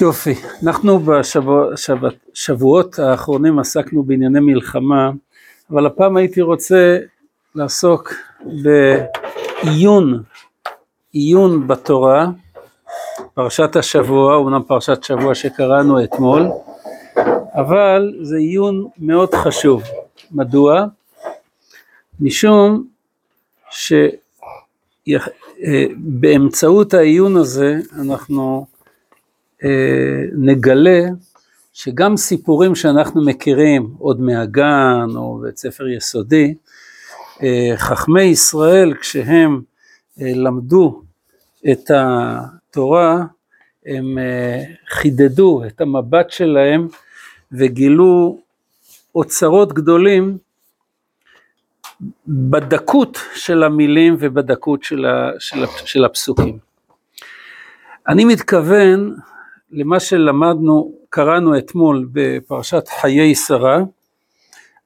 יופי, אנחנו בשבועות בשבוע, האחרונים עסקנו בענייני מלחמה, אבל הפעם הייתי רוצה לעסוק בעיון, עיון בתורה, פרשת השבוע, אומנם פרשת שבוע שקראנו אתמול, אבל זה עיון מאוד חשוב. מדוע? משום שבאמצעות העיון הזה אנחנו אה, נגלה שגם סיפורים שאנחנו מכירים עוד מהגן או בית ספר יסודי, אה, חכמי ישראל כשהם אה, למדו את התורה, הם חידדו את המבט שלהם וגילו אוצרות גדולים בדקות של המילים ובדקות של הפסוקים. אני מתכוון למה שלמדנו, קראנו אתמול בפרשת חיי שרה,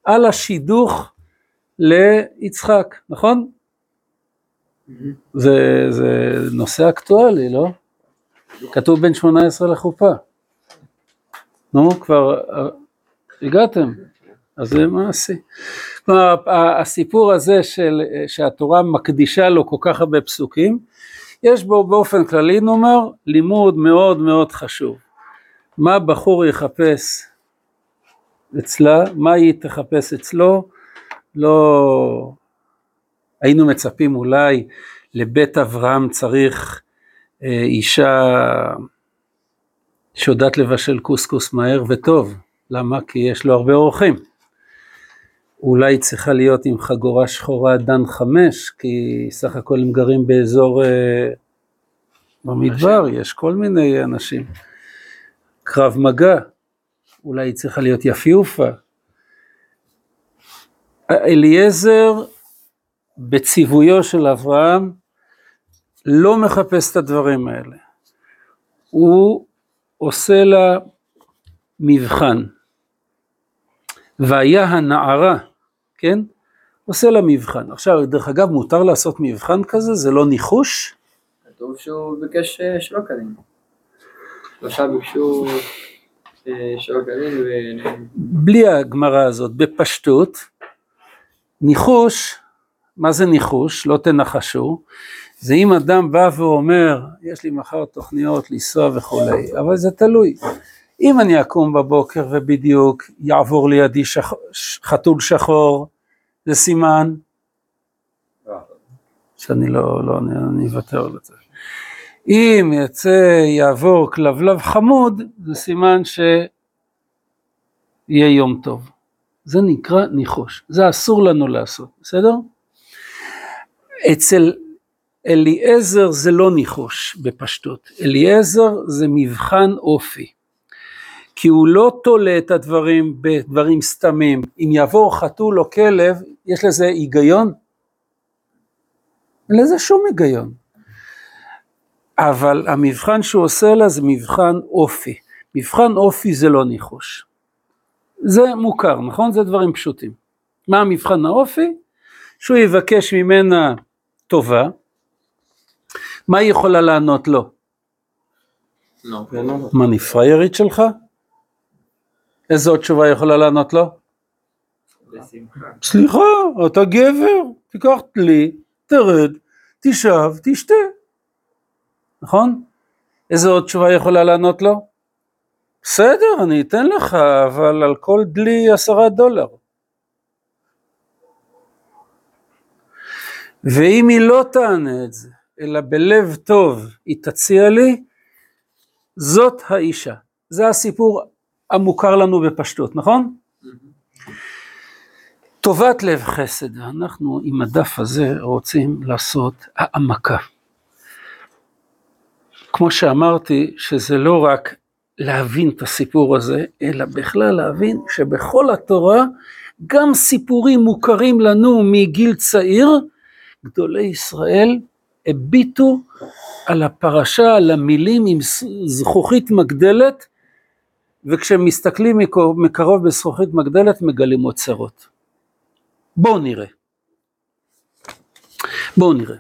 על השידוך ליצחק, נכון? זה, זה נושא אקטואלי, לא? כתוב בין 18 לחופה. נו, כבר הגעתם, אז זה מעשי. כלומר, הסיפור הזה של, שהתורה מקדישה לו כל כך הרבה פסוקים, יש בו באופן כללי נאמר לימוד מאוד מאוד חשוב. מה בחור יחפש אצלה, מה היא תחפש אצלו, לא היינו מצפים אולי לבית אברהם צריך אה, אישה שיודעת לבשל קוסקוס מהר וטוב, למה? כי יש לו הרבה אורחים. אולי צריכה להיות עם חגורה שחורה דן חמש, כי סך הכל הם גרים באזור אה, במדבר, יש כל מיני אנשים. קרב מגע, אולי היא צריכה להיות יפיופה. אליעזר בציוויו של אברהם לא מחפש את הדברים האלה. הוא עושה לה מבחן. והיה הנערה כן? עושה לה מבחן. עכשיו, דרך אגב, מותר לעשות מבחן כזה? זה לא ניחוש? כתוב שהוא ביקש אה, שלא כדין. שלושה ביקשו אה, שלא כדין ו... בלי הגמרא הזאת, בפשטות, ניחוש, מה זה ניחוש? לא תנחשו. זה אם אדם בא ואומר, יש לי מחר תוכניות לנסוע וכולי, אבל זה תלוי. אם אני אקום בבוקר ובדיוק יעבור לידי שח... חתול שחור, זה סימן שאני לא, לא, אני אוותר על זה. אם יצא, יעבור כלבלב חמוד, זה סימן שיהיה יום טוב. זה נקרא ניחוש, זה אסור לנו לעשות, בסדר? אצל אליעזר זה לא ניחוש בפשטות, אליעזר זה מבחן אופי. כי הוא לא תולה את הדברים בדברים סתמים. אם יעבור חתול או כלב, יש לזה היגיון? אין לזה שום היגיון. אבל המבחן שהוא עושה לה זה מבחן אופי. מבחן אופי זה לא ניחוש. זה מוכר, נכון? זה דברים פשוטים. מה המבחן האופי? שהוא יבקש ממנה טובה, מה היא יכולה לענות לו? לא. מה, אני פריירית שלך? איזו עוד תשובה יכולה לענות לו? סליחה, אתה גבר, תיקח לי, תרד, תשב, תשתה. נכון? איזו עוד תשובה יכולה לענות לו? בסדר, אני אתן לך, אבל על כל דלי עשרה דולר. ואם היא לא תענה את זה, אלא בלב טוב היא תציע לי, זאת האישה. זה הסיפור המוכר לנו בפשטות, נכון? טובת לב חסד, אנחנו עם הדף הזה רוצים לעשות העמקה. כמו שאמרתי, שזה לא רק להבין את הסיפור הזה, אלא בכלל להבין שבכל התורה, גם סיפורים מוכרים לנו מגיל צעיר, גדולי ישראל הביטו על הפרשה, על המילים עם זכוכית מגדלת, וכשמסתכלים מקרוב בזכוכית מגדלת מגלים אוצרות. בואו נראה. בואו נראה.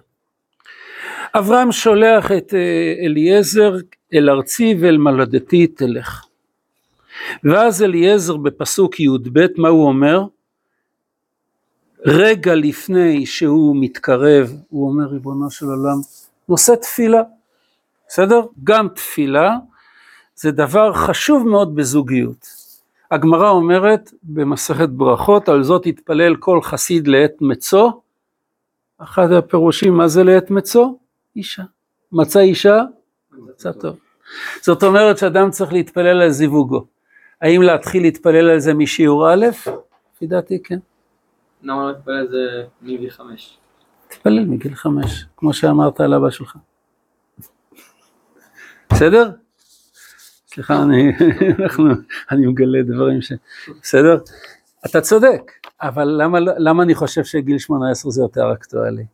אברהם שולח את אה, אליעזר אל ארצי ואל מולדתי תלך. ואז אליעזר בפסוק י"ב, מה הוא אומר? רגע לפני שהוא מתקרב, הוא אומר ריבונו של עולם, נושא תפילה, בסדר? גם תפילה זה דבר חשוב מאוד בזוגיות. הגמרא אומרת במסכת ברכות, על זאת יתפלל כל חסיד לעת מצו, אחד הפירושים מה זה לעת מצו? אישה. מצא אישה? מצא טוב. זאת אומרת שאדם צריך להתפלל על זיווגו. האם להתחיל להתפלל על זה משיעור א'? לפי דעתי כן. למה לא להתפלל על זה מגיל חמש? תתפלל מגיל חמש, כמו שאמרת על אבא שלך. בסדר? סליחה, אני, אנחנו, אני מגלה דברים ש... בסדר? אתה צודק, אבל למה, למה אני חושב שגיל 18 זה יותר אקטואלי?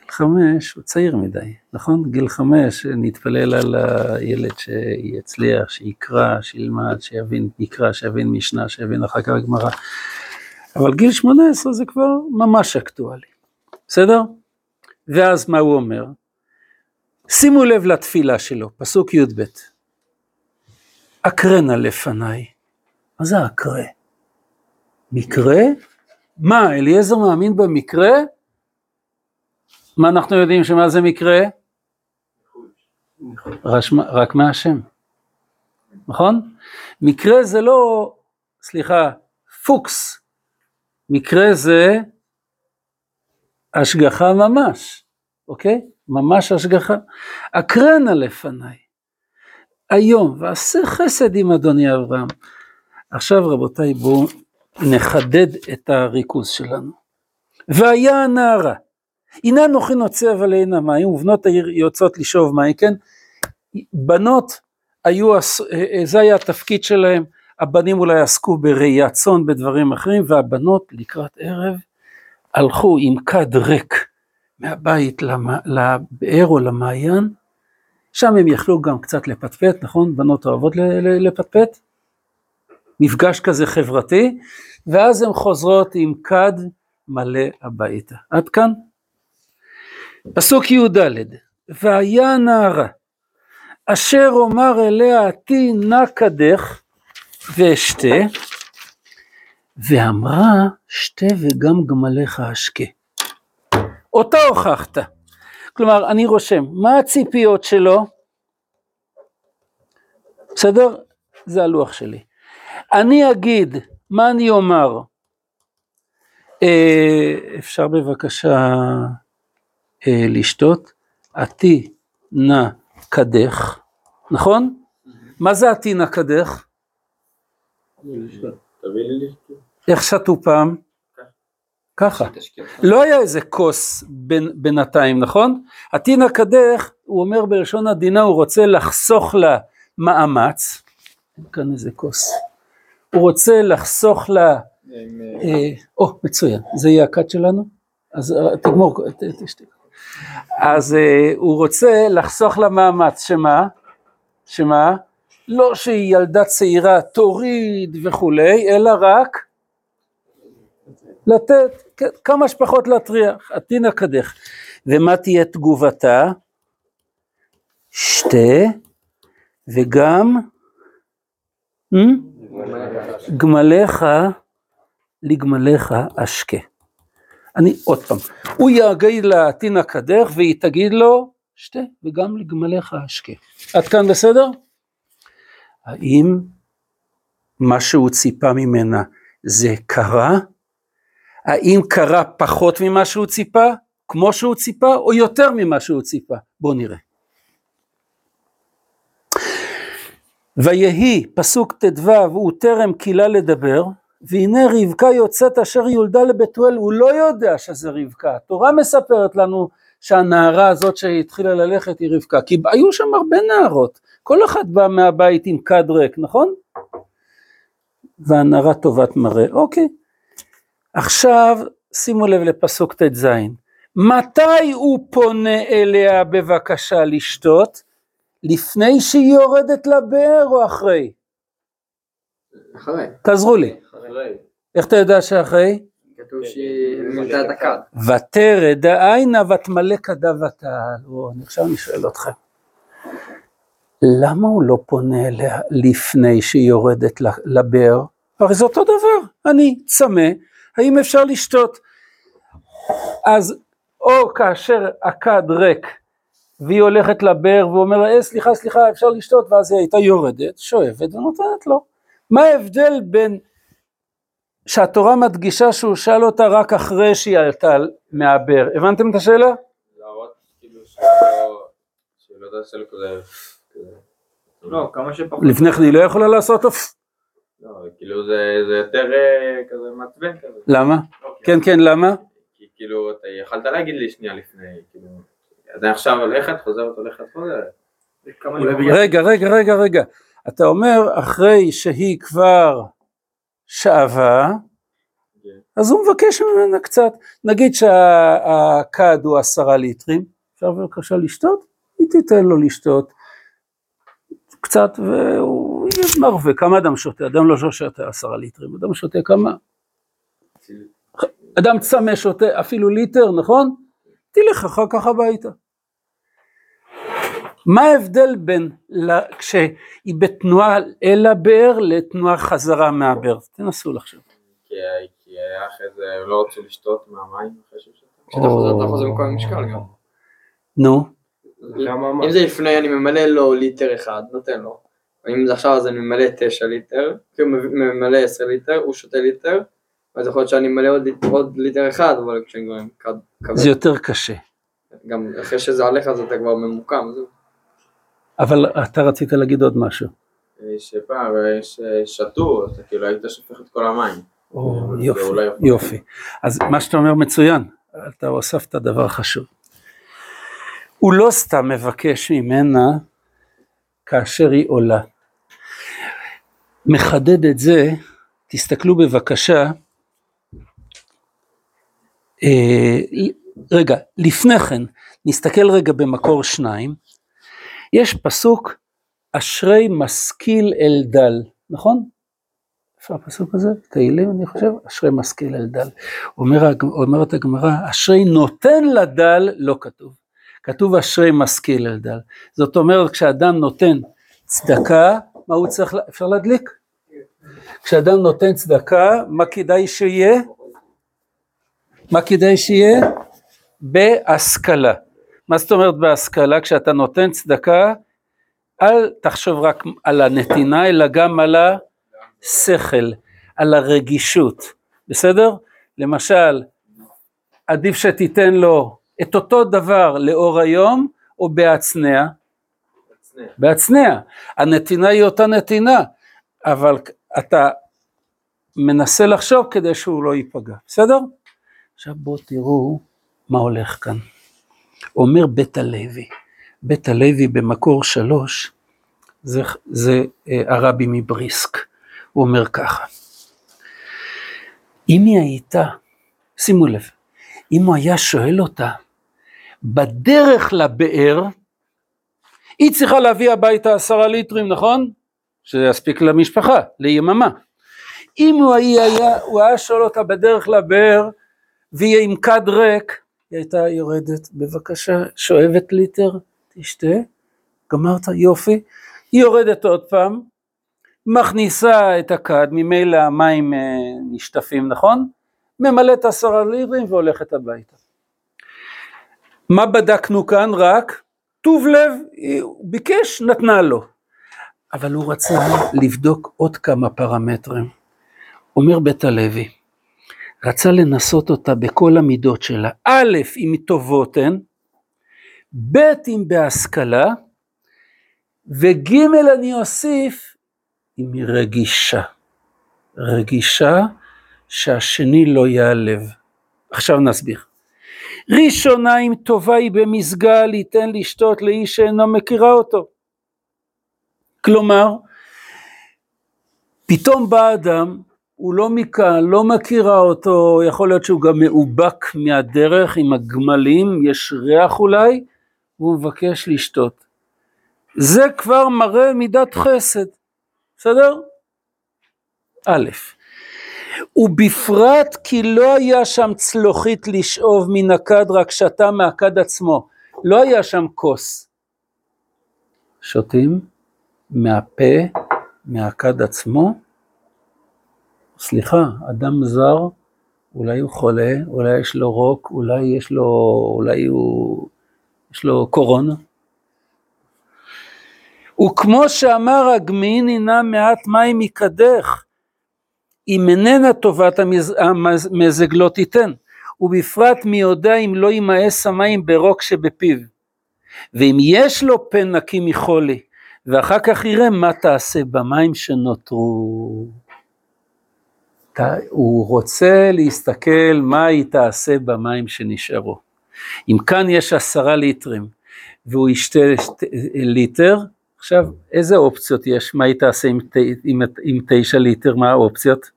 גיל חמש הוא צעיר מדי, נכון? גיל חמש, נתפלל על הילד שיצליח, שיקרא, שילמד, שיבין, יקרא, שיבין משנה, שיבין אחר כך גמרא. אבל גיל 18 זה כבר ממש אקטואלי, בסדר? ואז מה הוא אומר? שימו לב לתפילה שלו, פסוק י"ב. אקרנה לפניי. מה זה אקרה? מקרה? מה, אליעזר מאמין במקרה? מה אנחנו יודעים שמה זה מקרה? רשמה, רק מהשם, נכון? מקרה זה לא, סליחה, פוקס, מקרה זה השגחה ממש, אוקיי? ממש השגחה. אקרנה לפניי. היום, ועשה חסד עם אדוני אברהם. עכשיו רבותיי בואו נחדד את הריכוז שלנו. והיה הנערה, הנה אנוכי נוצב עליהן המים ובנות העיר יוצאות לשאוב מים, כן? בנות היו, זה היה התפקיד שלהם, הבנים אולי עסקו בראיית צאן, בדברים אחרים, והבנות לקראת ערב הלכו עם כד ריק מהבית לבאר או למעיין, שם הם יכלו גם קצת לפטפט, נכון? בנות אוהבות לפטפט, מפגש כזה חברתי, ואז הן חוזרות עם כד מלא הביתה. עד כאן? פסוק י"ד, והיה נערה, אשר אומר אליה עתי נא כדך ואשתה, ואמרה שתה וגם גמליך אשקה. אותה הוכחת. כלומר, אני רושם, מה הציפיות שלו? בסדר? זה הלוח שלי. אני אגיד, מה אני אומר? אה, אפשר בבקשה אה, לשתות? עתי נא קדך, נכון? מה זה עתי נא קדך? איך שתו פעם? ככה. לא היה איזה כוס בינתיים, נכון? עתינא קדך, הוא אומר בלשון עדינה, הוא רוצה לחסוך לה מאמץ, אין כאן איזה כוס, הוא רוצה לחסוך לה, אה, או מצוין, זה יהיה הכת שלנו? אז אה, תגמור, תשתי. אז אה, הוא רוצה לחסוך לה מאמץ, שמה? שמה? לא שהיא ילדה צעירה תוריד וכולי, אלא רק לתת כמה שפחות להטריח, עתינא קדך. ומה תהיה תגובתה? שתה וגם גמליך לגמליך אשקה. אני עוד פעם, הוא יגיד לה עתינא קדך והיא תגיד לו שתה וגם לגמליך אשקה. עד כאן בסדר? האם מה שהוא ציפה ממנה זה קרה? האם קרה פחות ממה שהוא ציפה, כמו שהוא ציפה, או יותר ממה שהוא ציפה? בואו נראה. ויהי, פסוק ט"ו, הוא טרם קילה לדבר, והנה רבקה יוצאת אשר יולדה לבתואל, הוא לא יודע שזה רבקה. התורה מספרת לנו שהנערה הזאת שהתחילה ללכת היא רבקה, כי היו שם הרבה נערות, כל אחת באה מהבית עם כד ריק, נכון? והנערה טובת מראה, אוקיי. עכשיו שימו לב לפסוק ט"ז, מתי הוא פונה אליה בבקשה לשתות? לפני שהיא יורדת לבאר או אחרי? אחרי. תעזרו לי. אחרי. איך אתה יודע שאחרי? כתוב שהיא מילתה את הכד. ותרד העינה ותמלא כדה ותעל. עכשיו אני שואל אתכם. למה הוא לא פונה אליה לפני שהיא יורדת לבאר? הרי זה אותו דבר, אני צמא, האם אפשר לשתות? אז או כאשר הכד ריק והיא הולכת לבאר והוא אומר לה, אה, סליחה, סליחה, אפשר לשתות, ואז היא הייתה יורדת, שואבת ונותנת לו. מה ההבדל בין שהתורה מדגישה שהוא שאל אותה רק אחרי שהיא עלתה מהבאר, הבנתם את השאלה? להראות כאילו לא כזה... לא, כמה שפחות. לפני כן היא לא יכולה לעשות אוף. לא, כאילו זה זה יותר אה, כזה מעצבן כזה. למה? לא, כי- כן, כן, למה? כי כאילו אתה יכלת להגיד לי שנייה לפני, כאילו... אז אני עכשיו הולכת, חוזרת, הולכת, חוזרת. רגע, רגע, רגע, רגע. אתה אומר, אחרי שהיא כבר שאבה, כן. אז הוא מבקש ממנה קצת. נגיד שהכד הוא עשרה ליטרים, אפשר בבקשה לשתות? היא תיתן לו לשתות קצת, והוא מרווה. כמה אדם שותה? אדם לא שותה עשרה ליטרים, אדם שותה כמה? אדם צמא שותה אפילו ליטר, נכון? תלך אחר כך הביתה. מה ההבדל בין ל- כשהיא בתנועה אל הבאר לתנועה חזרה מהבאר? תנסו לחשוב. כי אחרי זה, לא רצו לשתות מהמים אחרי שהוא שתה. כשאתה חוזר אתה חוזר במקום המשקל גם. נו, אם זה לפני אני ממלא לו ליטר אחד, נותן לו. אם זה עכשיו אז אני ממלא תשע ליטר, כאילו ממלא עשר ליטר, הוא שותה ליטר, אז יכול להיות שאני ממלא עוד עוד ליטר אחד, אבל כשאני כבר כבד, זה יותר קשה. גם אחרי שזה עליך אז אתה כבר ממוקם, זהו. אבל אתה רצית להגיד עוד משהו. אה, שפעם אה, שתו, אתה כאילו היית שופך את כל המים. או, זה יופי, יופי. אז מה שאתה אומר מצוין, אתה הוספת דבר חשוב. הוא לא סתם מבקש ממנה כאשר היא עולה. מחדד את זה, תסתכלו בבקשה, אה, רגע, לפני כן, נסתכל רגע במקור שניים, יש פסוק, אשרי משכיל אל דל, נכון? איפה הפסוק הזה? תהילים אני חושב, אשרי משכיל אל דל. אומר, אומרת הגמרא, אשרי נותן לדל, לא כתוב. כתוב אשרי משכיל אל דל. זאת אומרת, כשאדם נותן צדקה, מה הוא צריך, אפשר להדליק? כשאדם נותן צדקה, מה כדאי שיהיה? מה כדאי שיהיה? בהשכלה. מה זאת אומרת בהשכלה? כשאתה נותן צדקה, אל תחשוב רק על הנתינה, אלא גם על השכל, על הרגישות, בסדר? למשל, עדיף שתיתן לו את אותו דבר לאור היום, או בהצנע? הצנע. בהצנע. הנתינה היא אותה נתינה, אבל אתה מנסה לחשוב כדי שהוא לא ייפגע, בסדר? עכשיו בואו תראו מה הולך כאן. אומר בית הלוי, בית הלוי במקור שלוש, זה, זה אה, הרבי מבריסק, הוא אומר ככה, אם היא הייתה, שימו לב, אם הוא היה שואל אותה, בדרך לבאר, היא צריכה להביא הביתה עשרה ליטרים, נכון? שזה יספיק למשפחה, ליממה. אם הוא היה, הוא היה שואל אותה בדרך לבאר, והיא עם כד ריק, היא הייתה יורדת, בבקשה, שואבת ליטר, תשתה, גמרת, יופי. היא יורדת עוד פעם, מכניסה את הכד, ממילא המים אה, נשטפים, נכון? ממלאת עשרה ליטרים והולכת הביתה. מה בדקנו כאן? רק טוב לב, הוא ביקש, נתנה לו. אבל הוא רצה לבדוק עוד כמה פרמטרים. אומר בית הלוי, רצה לנסות אותה בכל המידות שלה. א', אם היא טובות הן, ב', אם בהשכלה, וג', אני אוסיף, אם היא רגישה. רגישה שהשני לא ייעלב. עכשיו נסביר. ראשונה אם טובה היא במסגל, ייתן לשתות לאיש שאינו מכירה אותו. כלומר, פתאום בא אדם, הוא לא מכאן, לא מכירה אותו, יכול להיות שהוא גם מאובק מהדרך עם הגמלים, יש ריח אולי, והוא מבקש לשתות. זה כבר מראה מידת חסד, בסדר? א', ובפרט כי לא היה שם צלוחית לשאוב מן הכד, רק שתה מהכד עצמו. לא היה שם כוס. שותים, מהפה, מהכד עצמו, סליחה, אדם זר, אולי הוא חולה, אולי יש לו רוק, אולי יש לו, אולי הוא, יש לו קורונה. וכמו שאמר הגמין, הנה מעט מים יקדך, אם איננה טובת המז... המזג לא תיתן, ובפרט מי יודע אם לא ימאס המים ברוק שבפיו. ואם יש לו פה נקי מחולי, ואחר כך יראה מה תעשה במים שנותרו. הוא רוצה להסתכל מה היא תעשה במים שנשארו. אם כאן יש עשרה ליטרים והוא ישתה ליטר, עכשיו איזה אופציות יש? מה היא תעשה עם, עם, עם תשע ליטר? מה האופציות?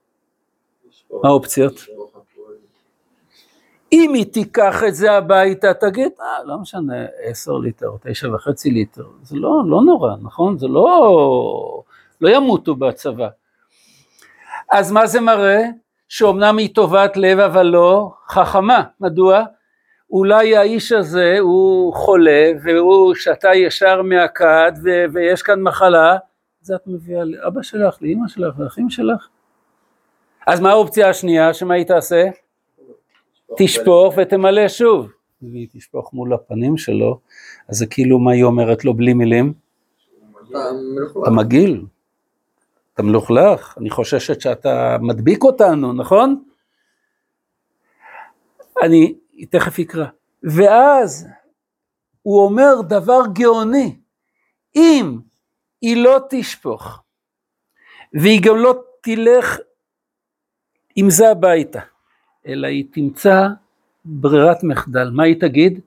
מה האופציות? אם היא תיקח את זה הביתה, תגיד, אה, לא משנה, עשר ליטר, תשע וחצי ליטר, זה לא, לא נורא, נכון? זה לא, לא ימותו בצבא. אז מה זה מראה? שאומנם היא טובת לב אבל לא חכמה, מדוע? אולי האיש הזה הוא חולה והוא שתה ישר מהכד ו- ויש כאן מחלה, זה את מביאה לאבא שלך, לאמא שלך, לאחים שלך. אז מה האופציה השנייה, שמה היא תעשה? תשפוך ותמלא שוב. והיא תשפוך מול הפנים שלו, אז זה כאילו מה היא אומרת לו בלי מילים? אתה מגעיל, אתה מלוכלך, אני חוששת שאתה מדביק אותנו, נכון? אני תכף אקרא. ואז הוא אומר דבר גאוני, אם היא לא תשפוך, והיא גם לא תלך עם זה הביתה, אלא היא תמצא ברירת מחדל. מה היא תגיד?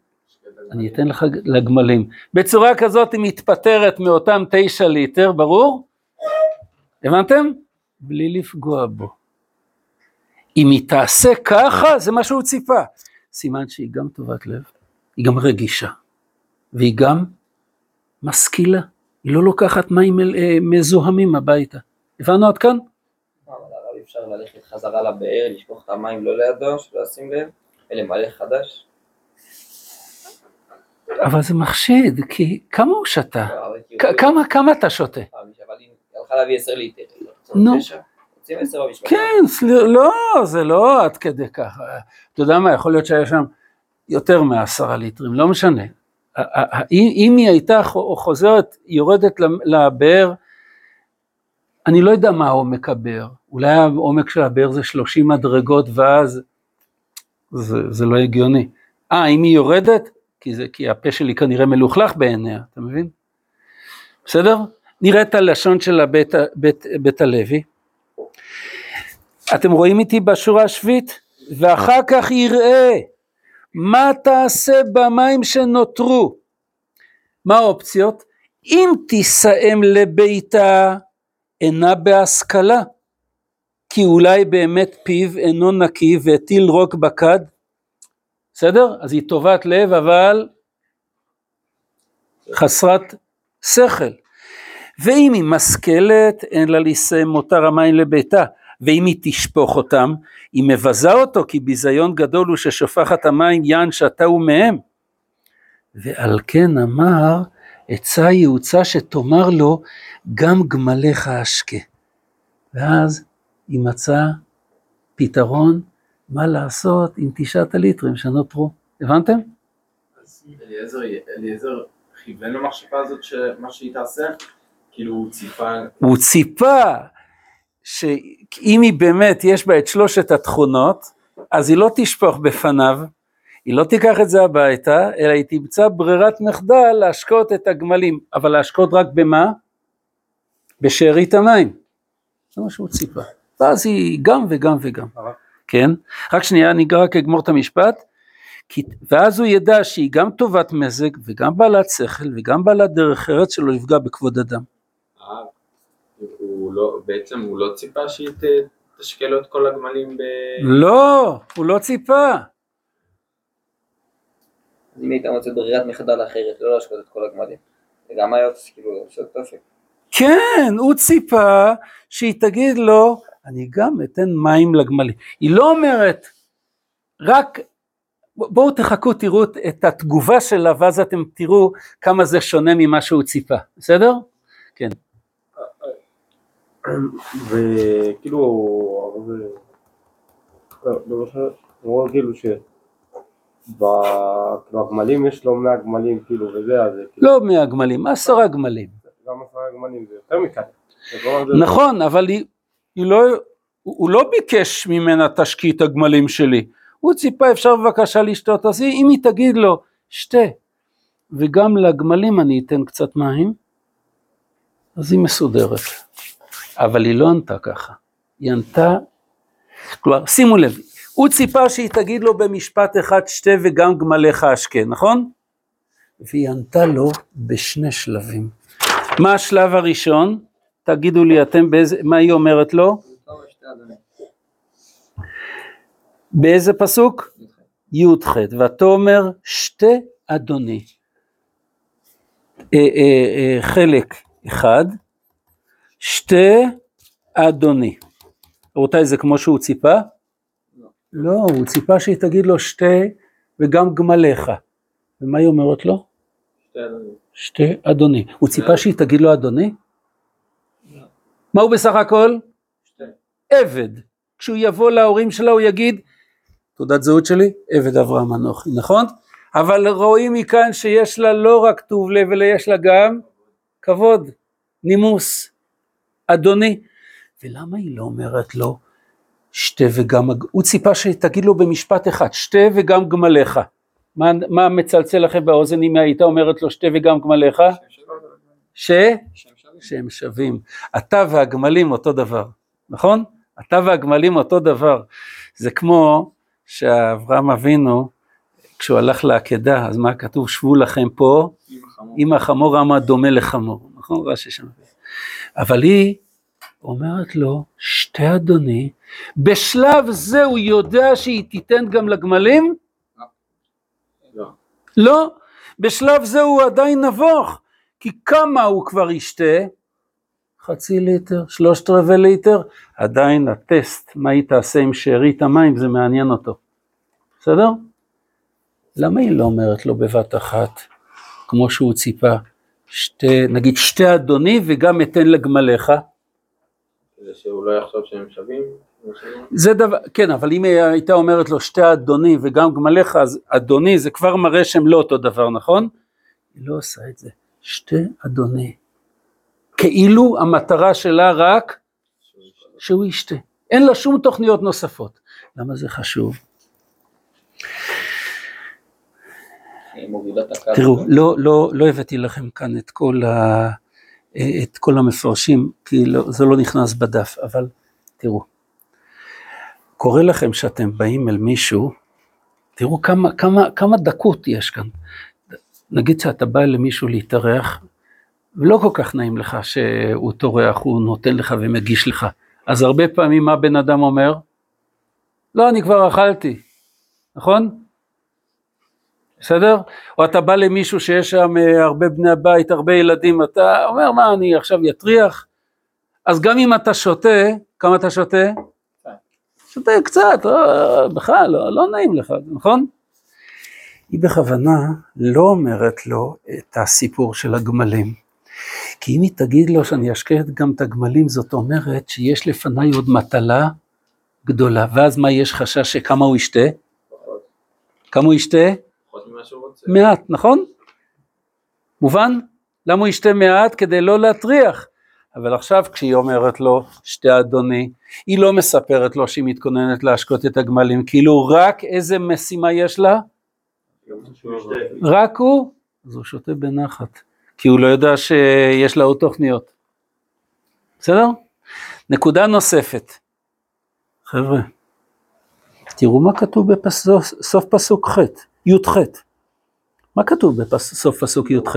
אני אתן לך לגמלים. בצורה כזאת היא מתפטרת מאותם תשע ליטר, ברור? הבנתם? בלי לפגוע בו. אם היא תעשה ככה, זה מה שהוא ציפה. סימן שהיא גם טובת לב, היא גם רגישה, והיא גם משכילה. היא לא לוקחת מים אה, מזוהמים הביתה. הבנו עד כאן? אפשר ללכת חזרה לבאר, לשפוך את המים לא לידו, שלא ישים לב, ולמלא חדש. אבל זה מחשיד, כי כמה הוא שתה? כמה אתה שותה? אבל היא הלכה להביא עשר ליטר. נו. כן, לא, זה לא עד כדי ככה. אתה יודע מה, יכול להיות שהיה שם יותר מעשרה ליטרים, לא משנה. אם היא הייתה חוזרת, יורדת לבאר, אני לא יודע מה עומק הבאר, אולי העומק של הבאר זה 30 מדרגות ואז זה, זה לא הגיוני. אה, אם היא יורדת? כי, זה, כי הפה שלי כנראה מלוכלך בעיניה, אתה מבין? בסדר? נראה את הלשון של הבית, בית, בית הלוי. אתם רואים איתי בשורה השביעית? ואחר כך יראה מה תעשה במים שנותרו. מה האופציות? אם תישאם לביתה אינה בהשכלה, כי אולי באמת פיו אינו נקי והטיל רוק בכד, בסדר? אז היא טובת לב אבל חסרת שכל. ואם היא משכלת אין לה להישאם מותר המים לביתה, ואם היא תשפוך אותם, היא מבזה אותו, כי ביזיון גדול הוא ששופחת המים יען שתהו מהם. ועל כן אמר, עצה יעוצה שתאמר לו, גם גמליך אשקה. ואז היא מצאה פתרון מה לעשות עם תשעת הליטרים שנותרו. הבנתם? אז אליעזר, אליעזר כיוון למחשבה הזאת שמה שהיא תעשה, כאילו הוא ציפה... הוא ציפה שאם היא באמת יש בה את שלושת התכונות, אז היא לא תשפוך בפניו, היא לא תיקח את זה הביתה, אלא היא תמצא ברירת מחדל להשקות את הגמלים, אבל להשקות רק במה? בשארית המים. זה מה שהוא ציפה. ואז היא גם וגם וגם, כן? רק שנייה, אני רק אגמור את המשפט. כי, ואז הוא ידע שהיא גם טובת מזג וגם בעלת שכל וגם בעלת דרך ארץ שלא יפגע בכבוד אדם. הוא לא, בעצם הוא לא ציפה שהיא תשקה לו את כל הגמלים ב... לא, הוא לא ציפה. אם היית מוצא ברירת מחדל אחרת, לא להשקות את כל הגמלים. זה גם היה כאילו, של תופק. כן, הוא ציפה שהיא תגיד לו, אני גם אתן מים לגמלים. היא לא אומרת, רק בואו תחכו תראו את התגובה שלה ואז אתם תראו כמה זה שונה ממה שהוא ציפה, בסדר? כן. וכאילו, הרב, לא, לא משנה, הוא אומר כאילו ש... ב- הגמלים יש לו 100 גמלים כאילו וזה, אז כאילו, לא מאה גמלים, עשרה גמלים. גם עשרה גמלים זה יותר. זה לא נכון, אבל היא, היא לא, הוא לא ביקש ממנה תשקי את הגמלים שלי. הוא ציפה, אפשר בבקשה לשתות, אז אם היא תגיד לו, שתה, וגם לגמלים אני אתן קצת מים, אז היא מסודרת. אבל היא לא ענתה ככה. היא ענתה, כלומר, שימו לב, הוא ציפה שהיא תגיד לו במשפט אחד, שתה וגם גמליך אשקה, נכון? והיא ענתה לו בשני שלבים. מה השלב הראשון? תגידו לי אתם באיזה, מה היא אומרת לו? באיזה פסוק? י"ח, ותאמר שתי אדוני. אה, אה, אה, חלק אחד, שתי אדוני. רבותיי, זה כמו שהוא ציפה? לא, הוא ציפה שהיא תגיד לו שתי וגם גמליך. ומה היא אומרת לו? שתי אדוני. שתי אדוני. הוא ציפה שהיא תגיד לו אדוני? מה הוא בסך הכל? שתי. עבד. כשהוא יבוא להורים שלה הוא יגיד, תעודת זהות שלי, עבד אברהם אנוכי, נכון? אבל רואים מכאן שיש לה לא רק טוב לב, אלא יש לה גם כבוד, נימוס, אדוני. ולמה היא לא אומרת לו, שתה וגם, הוא ציפה שתגיד לו במשפט אחד, שתה וגם גמליך. מה, מה מצלצל לכם באוזן אם הייתה אומרת לו שתה וגם גמליך? ש? שהם שווים. אתה והגמלים אותו דבר, נכון? אתה והגמלים אותו דבר. זה כמו שאברהם אבינו, כשהוא הלך לעקדה, אז מה כתוב? שבו לכם פה, עם החמור. אם החמור רמה דומה לחמור, נכון? רש"י שם. אבל היא אומרת לו, שתי אדוני, בשלב זה הוא יודע שהיא תיתן גם לגמלים? לא. לא, בשלב זה הוא עדיין נבוך, כי כמה הוא כבר ישתה? חצי ליטר, שלושת רבעי ליטר, עדיין הטסט, מה היא תעשה עם שארית המים, זה מעניין אותו, בסדר? למה היא לא אומרת לו בבת אחת, כמו שהוא ציפה, שתי, נגיד שתי אדוני וגם אתן לגמליך? כדי שהוא לא יחשוב שהם שווים. זה דבר, כן, אבל אם היא הייתה אומרת לו שתי אדוני וגם גמליך, אז אדוני זה כבר מראה שהם לא אותו דבר, נכון? היא לא עושה את זה, שתי אדוני. כאילו המטרה שלה רק שהוא ישתה. אין לה שום תוכניות נוספות. למה זה חשוב? תראו, לא, לא, לא הבאתי לכם כאן את כל, ה, את כל המפרשים, כי לא, זה לא נכנס בדף, אבל תראו, קורה לכם שאתם באים אל מישהו, תראו כמה, כמה, כמה דקות יש כאן. נגיד שאתה בא למישהו להתארח, ולא כל כך נעים לך שהוא טורח, הוא נותן לך ומגיש לך. אז הרבה פעמים מה בן אדם אומר? לא, אני כבר אכלתי, נכון? בסדר? או אתה בא למישהו שיש שם אה, הרבה בני הבית, הרבה ילדים, אתה אומר, מה, אני עכשיו יטריח? אז גם אם אתה שותה, כמה אתה שותה? שותה קצת, לא, בכלל, לא, לא נעים לך, נכון? היא בכוונה לא אומרת לו את הסיפור של הגמלים. כי אם היא תגיד לו שאני אשקה גם את הגמלים, זאת אומרת שיש לפניי עוד מטלה גדולה, ואז מה יש חשש שכמה הוא ישתה? כמה הוא ישתה? פחות ממה שהוא רוצה. מעט, נכון? מובן? למה הוא ישתה מעט? כדי לא להטריח. אבל עכשיו כשהיא אומרת לו, שתי אדוני, היא לא מספרת לו שהיא מתכוננת להשקות את הגמלים, כאילו רק איזה משימה יש לה? רק הוא? אז הוא שותה בנחת, כי הוא לא יודע שיש לה עוד תוכניות. בסדר? נקודה נוספת. חבר'ה, תראו מה כתוב בסוף פסוק ח', י"ח. מה כתוב בסוף פסוק י"ח?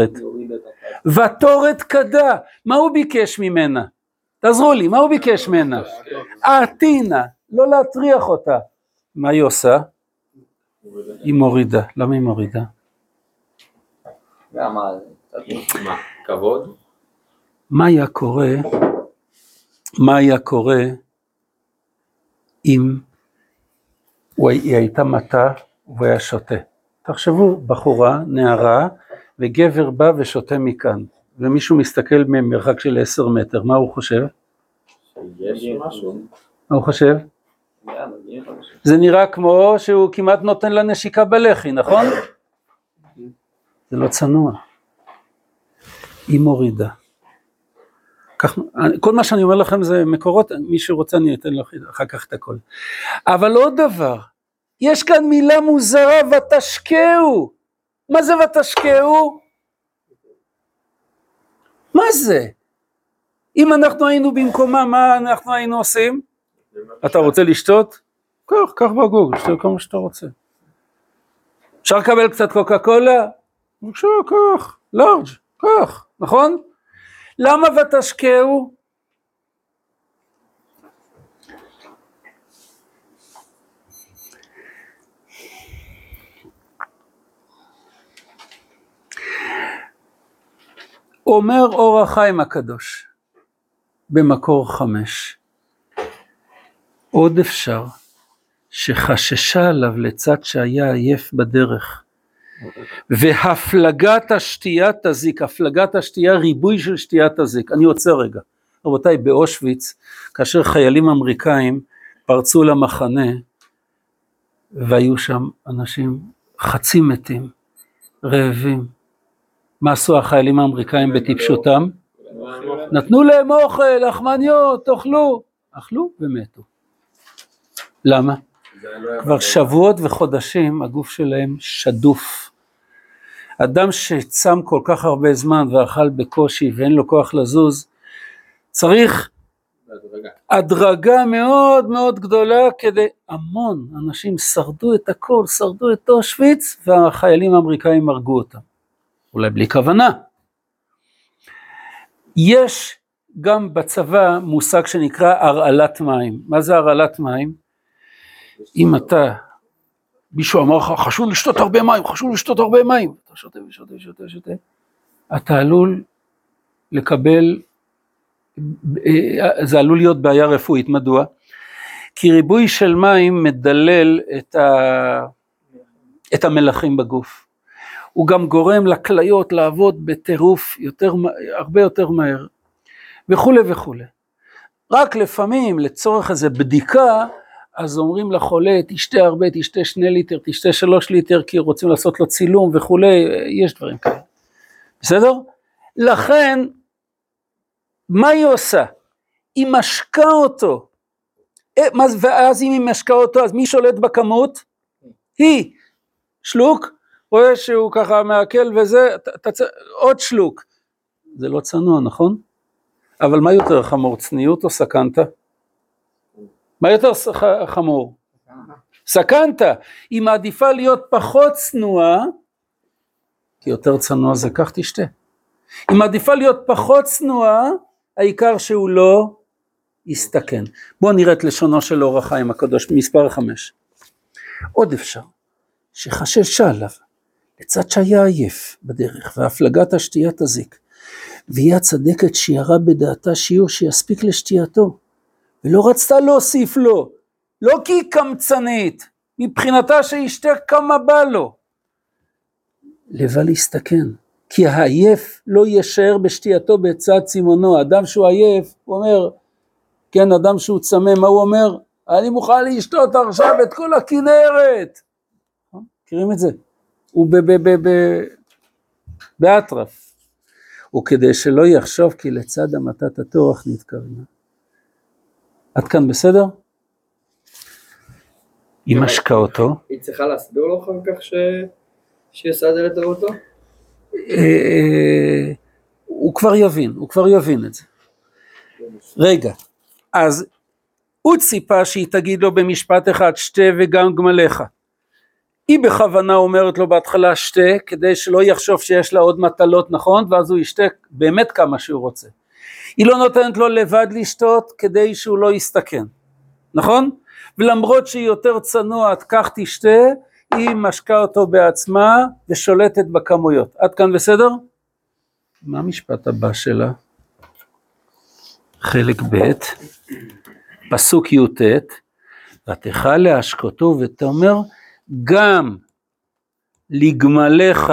ותורת כדה, מה הוא ביקש ממנה? תעזרו לי, מה הוא ביקש ממנה? אתינה, לא להטריח אותה. מה היא עושה? היא מורידה. למה היא מורידה? מה? כבוד? מה היה קורה, מה היה קורה אם היא הייתה מתה והוא היה שותה? תחשבו, בחורה, נערה, וגבר בא ושותה מכאן, ומישהו מסתכל ממרחק של עשר מטר, מה הוא חושב? מה הוא חושב? זה נראה כמו שהוא כמעט נותן לה נשיקה בלחי, נכון? זה לא צנוע. היא מורידה. כל מה שאני אומר לכם זה מקורות, מי שרוצה אני אתן לך אחר כך את הכל. אבל עוד דבר, יש כאן מילה מוזרה, ותשקעו. מה זה ותשקעו? מה זה? אם אנחנו היינו במקומה, מה אנחנו היינו עושים? אתה רוצה לשתות? קח, קח בגוג, שתה כמה שאתה רוצה. אפשר לקבל קצת קוקה קולה? בבקשה, קח, לארג', קח, נכון? למה ותשקעו? אומר אור החיים הקדוש במקור חמש, עוד אפשר שחששה עליו לצד שהיה עייף בדרך והפלגת השתייה תזיק, הפלגת השתייה, ריבוי של שתייה תזיק. אני עוצר רגע. רבותיי, באושוויץ, כאשר חיילים אמריקאים פרצו למחנה, והיו שם אנשים חצי מתים, רעבים. מה עשו החיילים האמריקאים בטיפשותם? נתנו להם אוכל, לחמניות, תאכלו. אכלו ומתו. למה? כבר שבועות וחודשים הגוף שלהם שדוף. אדם שצם כל כך הרבה זמן ואכל בקושי ואין לו כוח לזוז, צריך הדרגה מאוד מאוד גדולה כדי, המון אנשים שרדו את הכל, שרדו את אושוויץ והחיילים האמריקאים הרגו אותם, אולי בלי כוונה. יש גם בצבא מושג שנקרא הרעלת מים. מה זה הרעלת מים? אם אתה מישהו אמר לך, חשוב לשתות הרבה מים, חשוב לשתות הרבה מים. אתה שותה ושותה ושותה ושותה. אתה עלול לקבל, זה עלול להיות בעיה רפואית, מדוע? כי ריבוי של מים מדלל את, ה, את המלחים בגוף. הוא גם גורם לכליות לעבוד בטירוף יותר, הרבה יותר מהר, וכולי וכולי. רק לפעמים לצורך איזו בדיקה, אז אומרים לחולה, תשתה הרבה, תשתה שני ליטר, תשתה שלוש ליטר, כי רוצים לעשות לו צילום וכולי, יש דברים כאלה. בסדר? לכן, מה היא עושה? היא משקה אותו. אה, ואז אם היא משקה אותו, אז מי שולט בכמות? היא. שלוק, רואה שהוא ככה מעכל וזה, תצ... עוד שלוק. זה לא צנוע, נכון? אבל מה יותר חמור, צניעות או סכנתא? מה יותר חמור? סכנת, היא מעדיפה להיות פחות צנועה, כי יותר צנוע זה כך תשתה. היא מעדיפה להיות פחות צנועה, העיקר שהוא לא יסתכן. בואו נראה את לשונו של אור החיים הקדוש, מספר חמש. עוד אפשר, שחששה עליו, לצד שהיה עייף בדרך, והפלגת השתייה תזיק, והיא הצדקת שירה בדעתה שיעור שיספיק לשתייתו. ולא רצתה להוסיף לו, לא כי היא קמצנית, מבחינתה שישתה כמה בא לו. לבל להסתכן, כי העייף לא יישאר בשתייתו בצד צימונו, אדם שהוא עייף, הוא אומר, כן, אדם שהוא צמא, מה הוא אומר? אני מוכן לשתות עכשיו את כל הכנרת. מכירים את זה? הוא באטרף. וכדי שלא יחשוב כי לצד המתת הטורח נתכוונה. עד כאן בסדר? היא משקה אותו. היא צריכה להסביר לו אחר כך שהיא עושה את זה לטובתו? אה, הוא כבר יבין, הוא כבר יבין את זה. רגע, אז הוא ציפה שהיא תגיד לו במשפט אחד, שתה וגם גמליך. היא בכוונה אומרת לו בהתחלה שתה, כדי שלא יחשוב שיש לה עוד מטלות, נכון? ואז הוא ישתה באמת כמה שהוא רוצה. היא לא נותנת לו לבד לשתות כדי שהוא לא יסתכן, נכון? ולמרות שהיא יותר צנועת, כך תשתה, היא משקה אותו בעצמה ושולטת בכמויות. עד כאן בסדר? מה המשפט הבא שלה? חלק ב', פסוק י"ט, ותכל להשקותו ותאמר גם לגמליך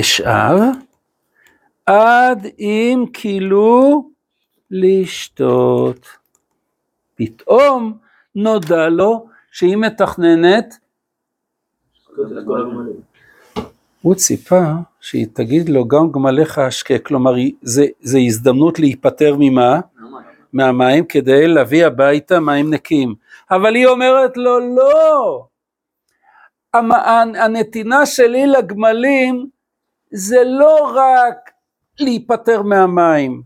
אשאב עד אם כאילו לשתות. פתאום נודע לו שהיא מתכננת, הוא ציפה שהיא תגיד לו גם גמליך אשקה, כלומר זה, זה הזדמנות להיפטר ממה? מהמים כדי להביא הביתה מים נקיים. אבל היא אומרת לו לא, המ- הנתינה שלי לגמלים זה לא רק להיפטר מהמים,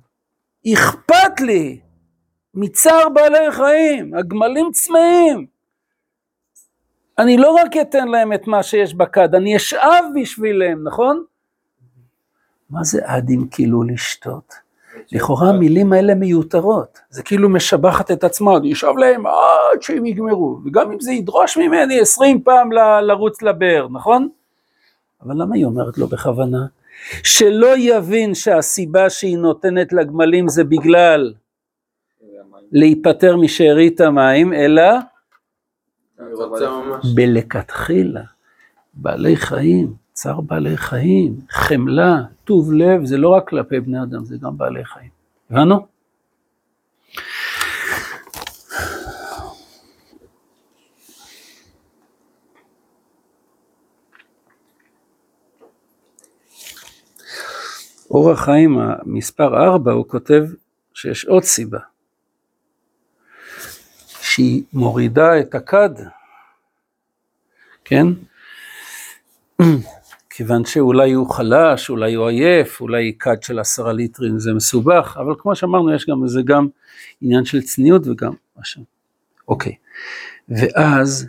אכפת לי מצער בעלי חיים, הגמלים צמאים. אני לא רק אתן להם את מה שיש בכד, אני אשאב בשבילם, נכון? מה זה עדים כאילו לשתות? לכאורה המילים האלה מיותרות, זה כאילו משבחת את עצמה, אני אשאב להם עד שהם יגמרו, וגם אם זה ידרוש ממני עשרים פעם ל- לרוץ לבאר, נכון? אבל למה היא אומרת לו בכוונה? שלא יבין שהסיבה שהיא נותנת לגמלים זה בגלל להיפטר משארית המים, אלא. בלכתחילה, בעלי חיים, צער בעלי חיים, חמלה, טוב לב, זה לא רק כלפי בני אדם, זה גם בעלי חיים. הבנו? אורח חיים המספר 4 הוא כותב שיש עוד סיבה, שהיא מורידה את הכד, כן? כיוון שאולי הוא חלש, אולי הוא עייף, אולי כד של עשרה ליטרים זה מסובך, אבל כמו שאמרנו יש גם זה גם עניין של צניעות וגם משהו. אוקיי, ואז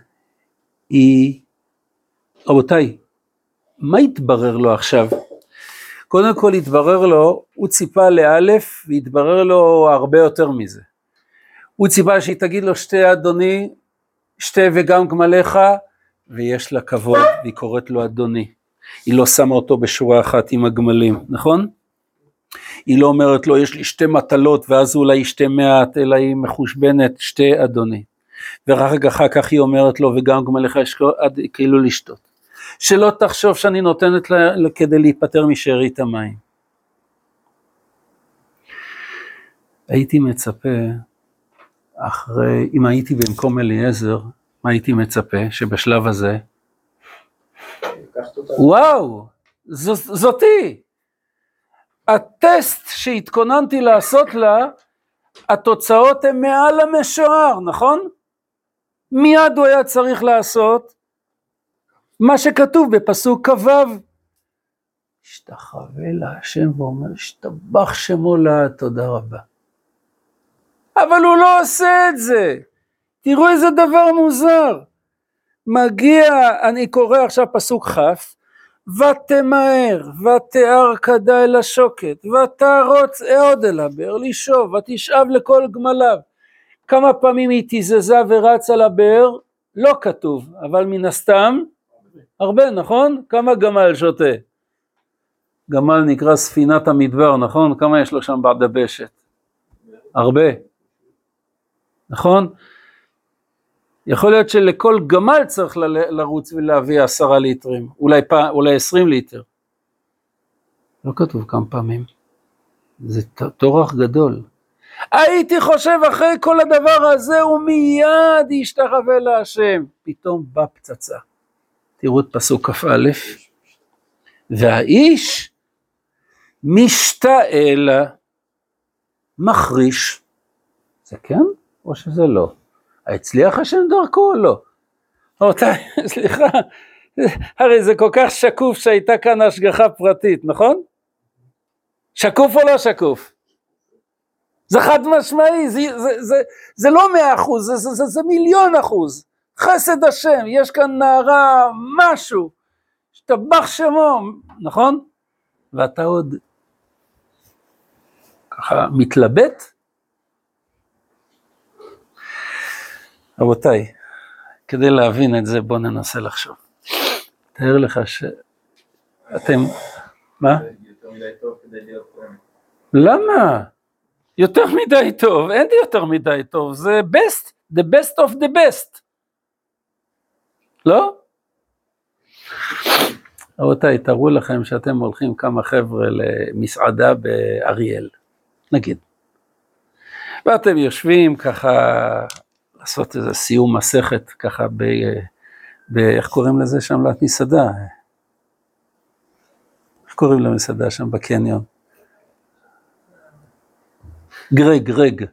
היא, רבותיי, מה התברר לו עכשיו? קודם כל התברר לו, הוא ציפה לאלף והתברר לו הרבה יותר מזה. הוא ציפה שהיא תגיד לו שתי אדוני, שתי וגם גמליך, ויש לה כבוד, והיא קוראת לו אדוני. היא לא שמה אותו בשורה אחת עם הגמלים, נכון? היא לא אומרת לו יש לי שתי מטלות ואז אולי שתי מעט, אלא היא מחושבנת שתי אדוני. ורק אחר כך היא אומרת לו וגם גמליך יש כאילו לשתות. שלא תחשוב שאני נותנת לה כדי להיפטר משארית המים. הייתי מצפה, אחרי, אם הייתי במקום אליעזר, מה הייתי מצפה? שבשלב הזה, וואו, זו, זאתי. הטסט שהתכוננתי לעשות לה, התוצאות הן מעל המשוער, נכון? מיד הוא היה צריך לעשות מה שכתוב בפסוק כ"ו. השתחווה להשם ואומר, השתבח שמו לעד, תודה רבה. אבל הוא לא עושה את זה. תראו איזה דבר מוזר. מגיע, אני קורא עכשיו פסוק כ', ותמהר, ותיאר כדה אל השוקת, ותרוץ עוד אל הבאר לשאוב, ותשאב לכל גמליו. כמה פעמים היא תיזזה ורצה לבאר? לא כתוב, אבל מן הסתם, הרבה, נכון? כמה גמל שותה? גמל נקרא ספינת המדבר, נכון? כמה יש לו שם בדבשת? הרבה. נכון? יכול להיות שלכל גמל צריך ל- לרוץ ולהביא עשרה ליטרים, אולי, פ... אולי עשרים ליטר. לא כתוב כמה פעמים. זה טורח גדול. הייתי חושב אחרי כל הדבר הזה הוא מיד ישתחווה להשם. פתאום בא פצצה. תראו את פסוק כ"א. והאיש משתעל מחריש. זה כן או שזה לא? הצליח השם דרכו או לא? רבותיי, סליחה, הרי זה כל כך שקוף שהייתה כאן השגחה פרטית, נכון? שקוף או לא שקוף? זה חד משמעי, זה, זה, זה, זה לא מאה אחוז, זה, זה, זה, זה מיליון אחוז. חסד השם, יש כאן נערה, משהו, השתבח שמו, נכון? ואתה עוד ככה מתלבט? רבותיי, כדי להבין את זה בואו ננסה לחשוב. תאר לך שאתם, מה? למה? יותר מדי טוב, אין לי יותר מדי טוב, זה best, the best of the best. לא? רבותיי, תארו לכם שאתם הולכים כמה חבר'ה למסעדה באריאל, נגיד. ואתם יושבים ככה, לעשות איזה סיום מסכת ככה ב... ב איך קוראים לזה שם? לא, מסעדה. איך קוראים למסעדה שם בקניון? גרג, גרג.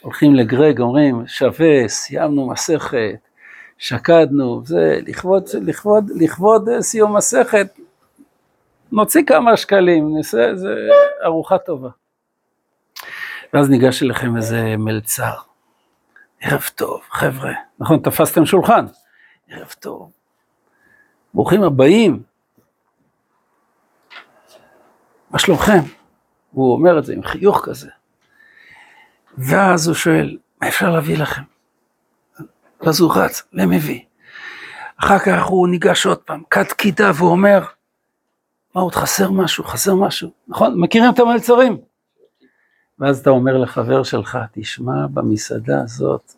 הולכים לגרג, אומרים, שווה, סיימנו מסכת, שקדנו, זה, לכבוד, לכבוד, לכבוד סיום מסכת, נוציא כמה שקלים, נעשה איזה ארוחה טובה. ואז ניגש אליכם איזה מלצר. ערב טוב, חבר'ה. נכון, תפסתם שולחן. ערב טוב. ברוכים הבאים. מה שלומכם? הוא אומר את זה עם חיוך כזה. ואז הוא שואל, מה אפשר להביא לכם? ואז הוא רץ ומביא. אחר כך הוא ניגש עוד פעם, כת קידה, והוא אומר, מה עוד חסר משהו, חסר משהו, נכון? מכירים את המלצרים? ואז אתה אומר לחבר שלך, תשמע, במסעדה הזאת,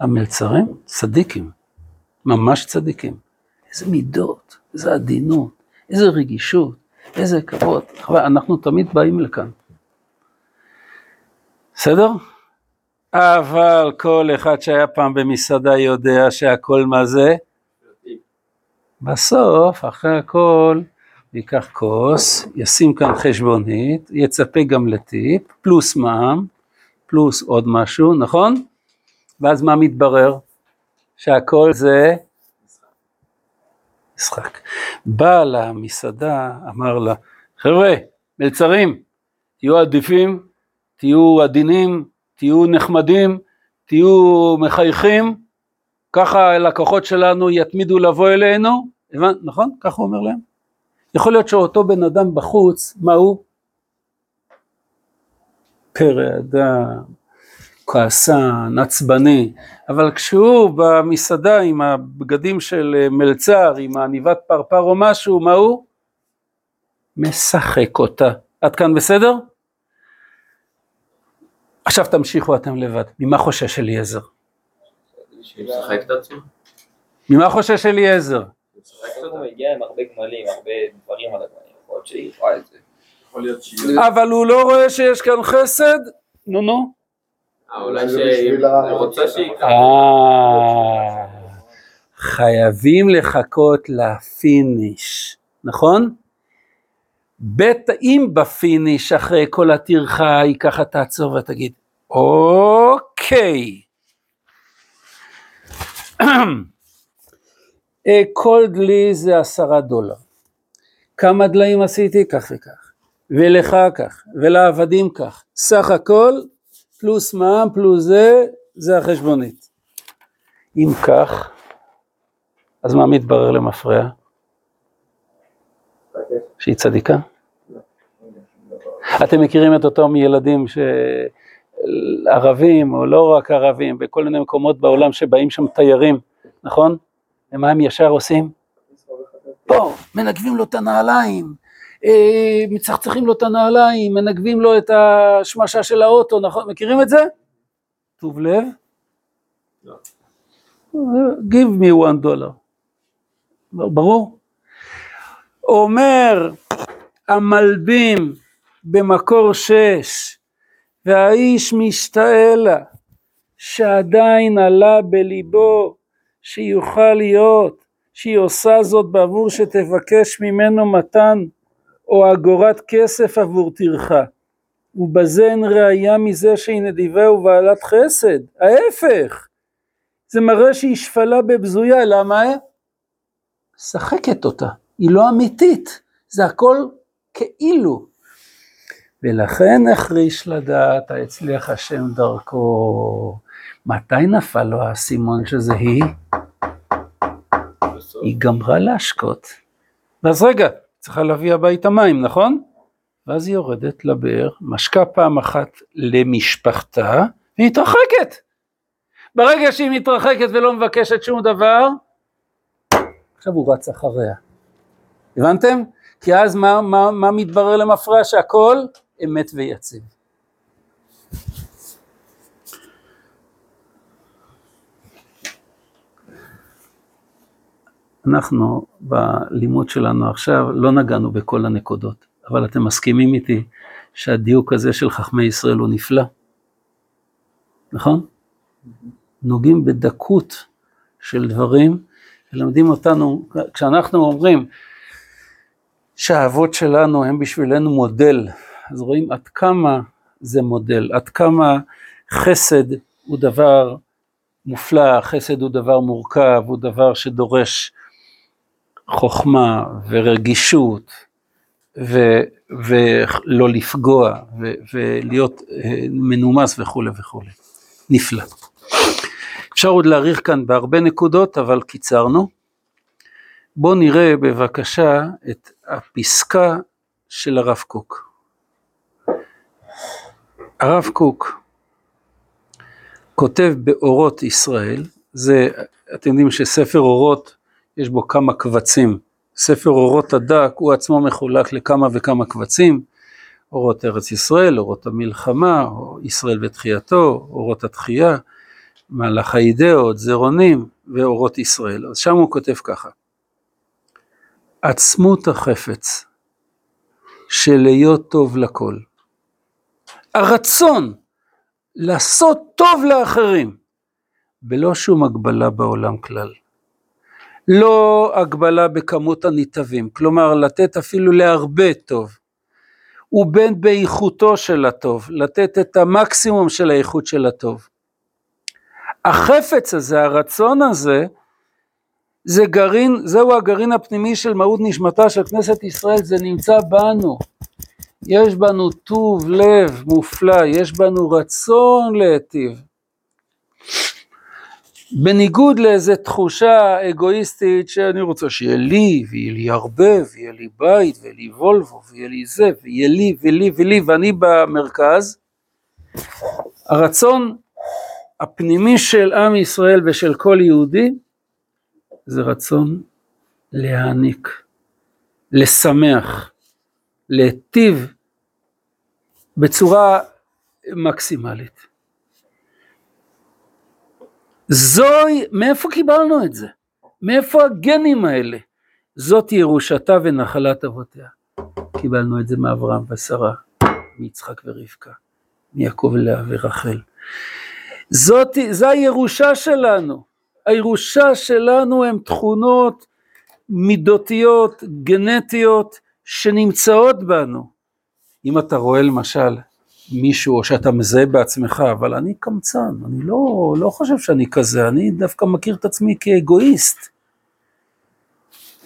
המלצרים צדיקים, ממש צדיקים. איזה מידות, איזה עדינות, איזה רגישות, איזה כבוד. אנחנו תמיד באים לכאן. בסדר? אבל כל אחד שהיה פעם במסעדה יודע שהכל מה זה? בסוף, אחרי הכל, ייקח כוס, ישים כאן חשבונית, יצפה גם לטיפ, פלוס מע"מ, פלוס עוד משהו, נכון? ואז מה מתברר? שהכל זה משחק. בעל המסעדה אמר לה, חבר'ה, מלצרים, תהיו עדיפים, תהיו עדינים, תהיו נחמדים, תהיו מחייכים, ככה הלקוחות שלנו יתמידו לבוא אלינו, הבנת, נכון? ככה הוא אומר להם. יכול להיות שאותו בן אדם בחוץ, מה הוא? פרא אדם, כעסן, עצבני, אבל כשהוא במסעדה עם הבגדים של מלצר, עם עניבת פרפר או משהו, מה הוא? משחק אותה. עד כאן בסדר? עכשיו תמשיכו אתם לבד. ממה חושש אליעזר? ממה חושש אליעזר? הוא הגיע עם הרבה גמלים, הרבה דברים על הגמלים, יכול להיות שהיא רואה את זה. אבל הוא לא רואה שיש כאן חסד? נו נו. אה, אולי שהיא רוצה שהיא... אה, חייבים לחכות לפיניש, נכון? בית, אם ב finish אחרי כל הטרחה היא ככה תעצור ותגיד, אוקיי. אה, כל דלי זה עשרה דולר. כמה דליים עשיתי? כך וכך. ולך כך, ולעבדים כך. סך הכל, פלוס מע"מ, פלוס זה, זה החשבונית. אם כך, אז מה מתברר למפרע? שהיא צדיקה? אתם מכירים את אותם ילדים ש... ערבים, או לא רק ערבים, בכל מיני מקומות בעולם שבאים שם תיירים, נכון? ומה הם ישר עושים? פה, מנגבים לו את הנעליים, אה, מצחצחים לו את הנעליים, מנגבים לו את השמשה של האוטו, נכון? מכירים את זה? טוב לב? give me one dollar. ברור? אומר המלבים במקור שש, והאיש משתאה לה, שעדיין עלה בליבו שיוכל להיות, שהיא עושה זאת בעבור שתבקש ממנו מתן או אגורת כסף עבור טרחה. ובזה אין ראייה מזה שהיא נדיבה ובעלת חסד, ההפך, זה מראה שהיא שפלה בבזויה, למה? משחקת אותה, היא לא אמיתית, זה הכל כאילו. ולכן החריש לדעת, הצליח השם דרכו. מתי נפל לו האסימון שזה היא? היא גמרה להשקות. ואז רגע, צריכה להביא הביתה מים, נכון? ואז היא יורדת לבאר, משקה פעם אחת למשפחתה, והיא מתרחקת. ברגע שהיא מתרחקת ולא מבקשת שום דבר, עכשיו הוא רץ אחריה. הבנתם? כי אז מה, מה, מה מתברר למפרע? שהכל אמת ויציב. אנחנו בלימוד שלנו עכשיו לא נגענו בכל הנקודות, אבל אתם מסכימים איתי שהדיוק הזה של חכמי ישראל הוא נפלא? נכון? נוגעים בדקות של דברים, מלמדים אותנו, כשאנחנו אומרים שהאבות שלנו הם בשבילנו מודל, אז רואים עד כמה זה מודל, עד כמה חסד הוא דבר מופלא, חסד הוא דבר מורכב, הוא דבר שדורש חוכמה ורגישות ו, ולא לפגוע ו, ולהיות אה, מנומס וכולי וכולי. נפלא. אפשר עוד להאריך כאן בהרבה נקודות, אבל קיצרנו. בואו נראה בבקשה את הפסקה של הרב קוק. הרב קוק כותב באורות ישראל, זה, אתם יודעים שספר אורות יש בו כמה קבצים, ספר אורות הדק הוא עצמו מחולק לכמה וכמה קבצים, אורות ארץ ישראל, אורות המלחמה, ישראל ותחייתו, אורות התחייה, מהלך האידאות, זרעונים ואורות ישראל. אז שם הוא כותב ככה: עצמות החפץ של להיות טוב לכל. הרצון לעשות טוב לאחרים, בלא שום הגבלה בעולם כלל. לא הגבלה בכמות הניתבים, כלומר לתת אפילו להרבה טוב, ובין באיכותו של הטוב, לתת את המקסימום של האיכות של הטוב. החפץ הזה, הרצון הזה, זה גרעין, זהו הגרעין הפנימי של מהות נשמתה של כנסת ישראל, זה נמצא בנו. יש בנו טוב לב מופלא, יש בנו רצון להיטיב. בניגוד לאיזו תחושה אגואיסטית שאני רוצה שיהיה לי, ויהיה לי הרבה, ויהיה לי בית, ויהיה לי וולבו, ויהיה לי זה, ויהיה לי, ולי, ולי, ואני במרכז, הרצון הפנימי של עם ישראל ושל כל יהודי, זה רצון להעניק, לשמח, להיטיב בצורה מקסימלית. זוהי, מאיפה קיבלנו את זה? מאיפה הגנים האלה? זאת ירושתה ונחלת אבותיה. קיבלנו את זה מאברהם ושרה, מיצחק ורבקה, מיעקב ולאה ורחל. זאת, זו הירושה שלנו. הירושה שלנו הן תכונות מידותיות, גנטיות, שנמצאות בנו. אם אתה רואה למשל מישהו, או שאתה מזהה בעצמך, אבל אני קמצן, אני לא, לא חושב שאני כזה, אני דווקא מכיר את עצמי כאגואיסט.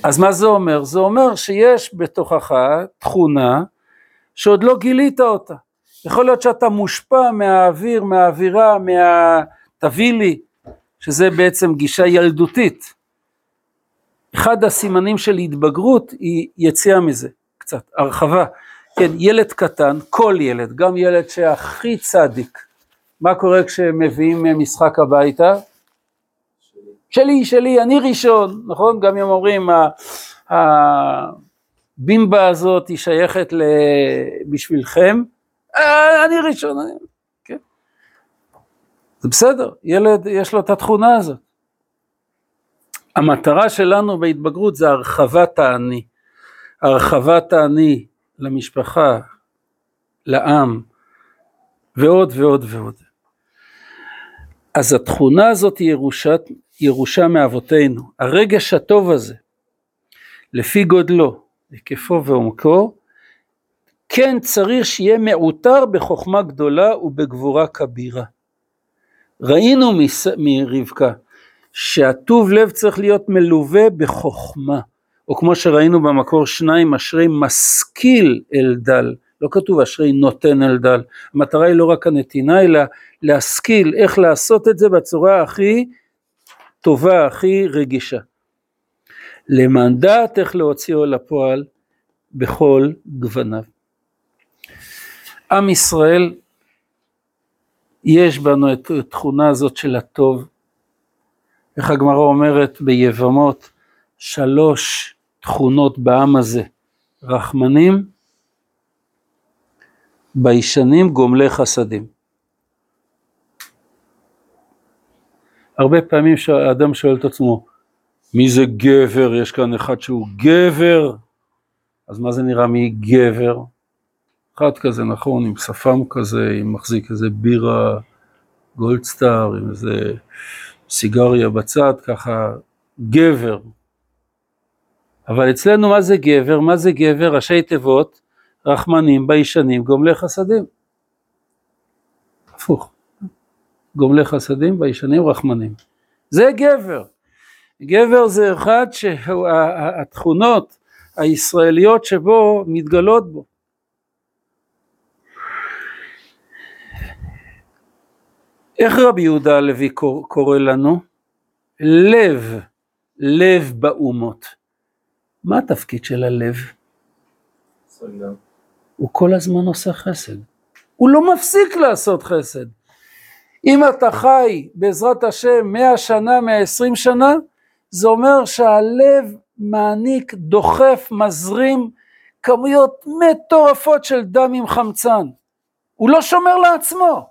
אז מה זה אומר? זה אומר שיש בתוכך תכונה שעוד לא גילית אותה. יכול להיות שאתה מושפע מהאוויר, מהאווירה, מה... תביא לי, שזה בעצם גישה ילדותית. אחד הסימנים של התבגרות היא יציאה מזה, קצת, הרחבה. כן, ילד קטן, כל ילד, גם ילד שהכי צדיק, מה קורה כשמביאים משחק הביתה? שלי, שלי, אני ראשון, נכון? גם אם אומרים, הבימבה הזאת היא שייכת בשבילכם, אה, אני ראשון, אני... כן. זה בסדר, ילד יש לו את התכונה הזאת. המטרה שלנו בהתבגרות זה הרחבת האני. הרחבת האני למשפחה, לעם, ועוד ועוד ועוד. אז התכונה הזאת היא ירושת, ירושה מאבותינו. הרגש הטוב הזה, לפי גודלו, היקפו ועומקו, כן צריך שיהיה מעוטר בחוכמה גדולה ובגבורה כבירה. ראינו מרבקה שהטוב לב צריך להיות מלווה בחוכמה. או כמו שראינו במקור שניים, אשרי משכיל אל דל, לא כתוב אשרי נותן אל דל, המטרה היא לא רק הנתינה, אלא להשכיל איך לעשות את זה בצורה הכי טובה, הכי רגישה. למען דעת איך להוציאו לפועל בכל גווניו. עם ישראל, יש בנו את התכונה הזאת של הטוב, איך הגמרא אומרת ביבמות, שלוש תכונות בעם הזה, רחמנים, ביישנים, גומלי חסדים. הרבה פעמים האדם שואל את עצמו, מי זה גבר? יש כאן אחד שהוא גבר, אז מה זה נראה מי גבר? אחד כזה, נכון, עם שפם כזה, עם מחזיק איזה בירה גולדסטאר עם איזה סיגריה בצד, ככה גבר. אבל אצלנו מה זה גבר? מה זה גבר? ראשי תיבות, רחמנים, ביישנים, גומלי חסדים. הפוך. גומלי חסדים, ביישנים, רחמנים. זה גבר. גבר זה אחד שהתכונות הישראליות שבו מתגלות בו. איך רבי יהודה הלוי קורא לנו? לב, לב באומות. מה התפקיד של הלב? הוא כל הזמן עושה חסד. הוא לא מפסיק לעשות חסד. אם אתה חי בעזרת השם מאה שנה, מאה עשרים שנה, זה אומר שהלב מעניק, דוחף, מזרים כמויות מטורפות של דם עם חמצן. הוא לא שומר לעצמו.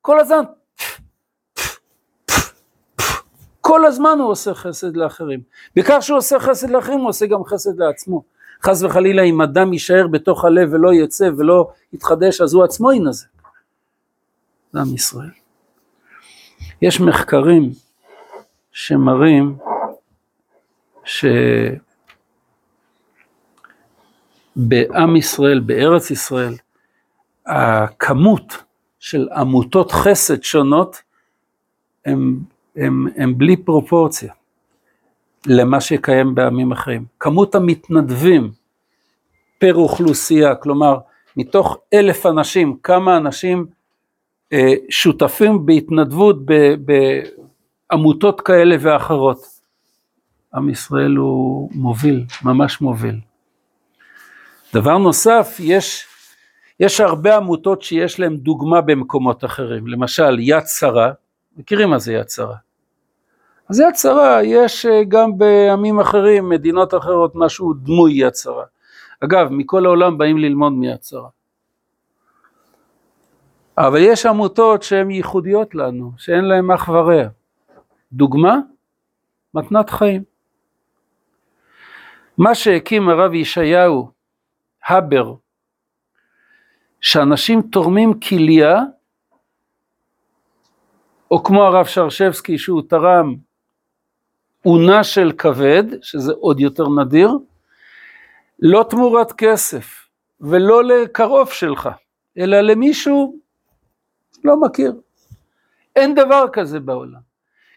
כל הזמן, כל הזמן הוא עושה חסד לאחרים. בכך שהוא עושה חסד לאחרים, הוא עושה גם חסד לעצמו. חס וחלילה אם אדם יישאר בתוך הלב ולא יצא ולא יתחדש, אז הוא עצמו ינזק. זה עם ישראל. יש מחקרים שמראים שבעם ישראל, בארץ ישראל, הכמות של עמותות חסד שונות הם, הם, הם בלי פרופורציה למה שקיים בעמים אחרים. כמות המתנדבים פר אוכלוסייה, כלומר מתוך אלף אנשים, כמה אנשים אה, שותפים בהתנדבות בעמותות כאלה ואחרות. עם ישראל הוא מוביל, ממש מוביל. דבר נוסף, יש, יש הרבה עמותות שיש להן דוגמה במקומות אחרים, למשל יד שרה, מכירים מה זה יד שרה? אז יד שרה יש אה, גם בעמים אחרים, מדינות אחרות, משהו דמוי יד שרה. אגב, מכל העולם באים ללמוד מיד שרה. אבל יש עמותות שהן ייחודיות לנו, שאין להן אח ורע. דוגמה? מתנת חיים. מה שהקים הרב ישעיהו הבר, שאנשים תורמים כליה, או כמו הרב שרשבסקי שהוא תרם אונה של כבד, שזה עוד יותר נדיר, לא תמורת כסף ולא לקרוב שלך, אלא למישהו לא מכיר. אין דבר כזה בעולם.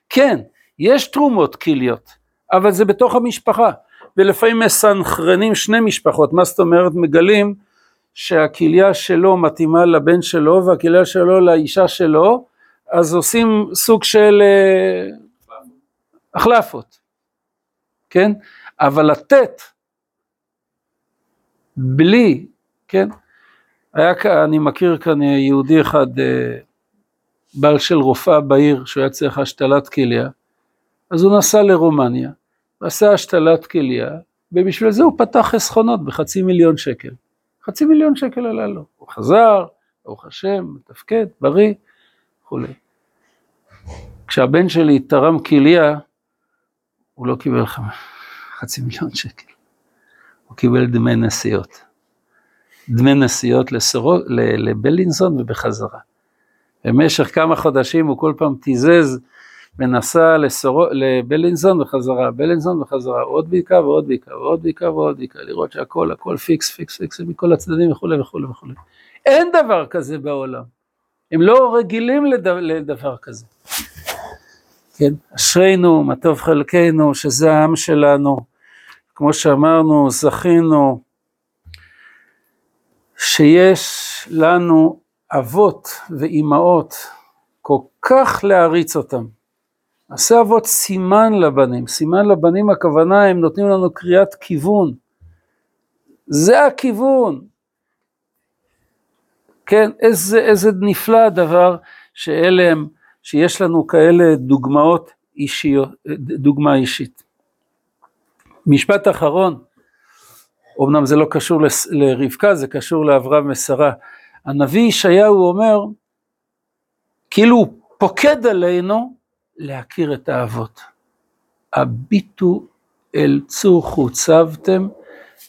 כן, יש תרומות כליות, אבל זה בתוך המשפחה. ולפעמים מסנכרנים שני משפחות, מה זאת אומרת? מגלים שהכליה שלו מתאימה לבן שלו והכליה שלו לאישה שלו, אז עושים סוג של אה, החלפות, כן? אבל לתת בלי, כן? היה כאן, אני מכיר כאן יהודי אחד, אה, בעל של רופאה בעיר, שהוא היה צריך השתלת כליה, אז הוא נסע לרומניה, עשה השתלת כליה, ובשביל זה הוא פתח חסכונות בחצי מיליון שקל. חצי מיליון שקל עלה לו. הוא חזר, ברוך השם, מתפקד, בריא, וכולי. כשהבן שלי תרם כליה, הוא לא קיבל חצי מיליון שקל. הוא קיבל דמי נסיעות. דמי נסיעות לסורו, לבלינסון ובחזרה. במשך כמה חודשים הוא כל פעם תיזז ונסע לסורו, לבילינסון וחזרה, בילינסון וחזרה, עוד בדיקה ועוד בדיקה ועוד בדיקה ועוד בדיקה, לראות שהכל, הכל פיקס, פיקס, פיקס, מכל הצדדים וכולי וכולי וכולי. אין דבר כזה בעולם. הם לא רגילים לדבר, לדבר כזה. כן, אשרינו, מה טוב חלקנו, שזה העם שלנו. כמו שאמרנו, זכינו שיש לנו אבות ואימהות כל כך להריץ אותם. עשה אבות סימן לבנים, סימן לבנים הכוונה הם נותנים לנו קריאת כיוון. זה הכיוון. כן, איזה, איזה נפלא הדבר שאלה הם, שיש לנו כאלה דוגמאות אישיות, דוגמה אישית. משפט אחרון, אמנם זה לא קשור לרבקה, זה קשור לאברהם ושרה. הנביא ישעיהו אומר, כאילו הוא פוקד עלינו להכיר את האבות. הביטו אל צור חוצבתם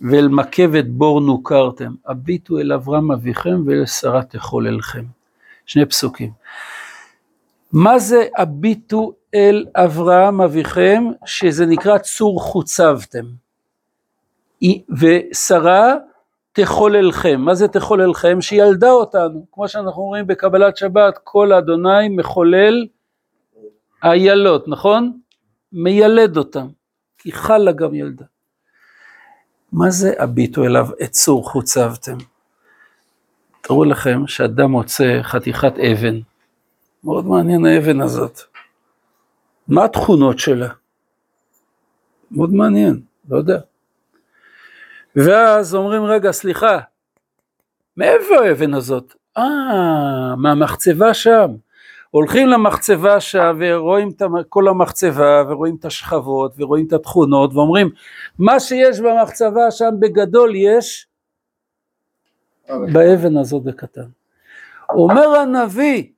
ואל מקבת בור נוכרתם. הביטו אל אברהם אביכם ואל שרה תחוללכם. שני פסוקים. מה זה הביטו אל אברהם אביכם, שזה נקרא צור חוצבתם. ושרה תחוללכם, מה זה תחוללכם? שהיא ילדה אותנו, כמו שאנחנו רואים בקבלת שבת, כל אדוני מחולל איילות, נכון? מיילד אותם, כי חלה גם ילדה. מה זה הביטו אליו את צור חוצבתם? תראו לכם שאדם מוצא חתיכת אבן, מאוד מעניין האבן הזאת. מה התכונות שלה? מאוד מעניין, לא יודע. ואז אומרים, רגע, סליחה, מאיפה האבן הזאת? אה, מהמחצבה שם. הולכים למחצבה שם ורואים את כל המחצבה ורואים את השכבות ורואים את התכונות ואומרים, מה שיש במחצבה שם בגדול יש באבן הזאת בקטן. אומר הנביא,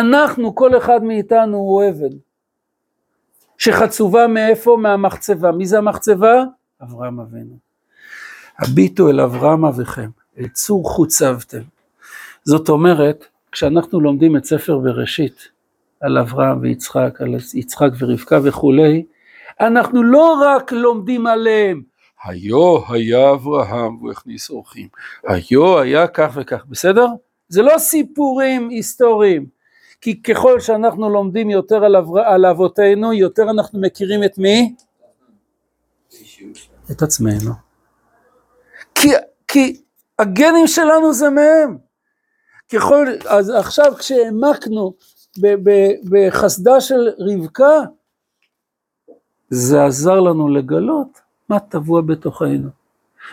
אנחנו, כל אחד מאיתנו הוא אבן, שחצובה מאיפה? מהמחצבה. מי זה המחצבה? אברהם אבינו. הביטו אל אברהם אביכם, אל צור חוצבתם. זאת אומרת, כשאנחנו לומדים את ספר בראשית, על אברהם ויצחק, על יצחק ורבקה וכולי, אנחנו לא רק לומדים עליהם, היו היה אברהם והוא הכניס אורחים, היו היה כך וכך, בסדר? זה לא סיפורים היסטוריים, כי ככל שאנחנו לומדים יותר על, אבר... על אבותינו, יותר אנחנו מכירים את מי? את עצמנו. כי, כי הגנים שלנו זה מהם. ככל, אז עכשיו כשהעמקנו ב- ב- בחסדה של רבקה, זה עזר לנו לגלות מה טבוע בתוכנו.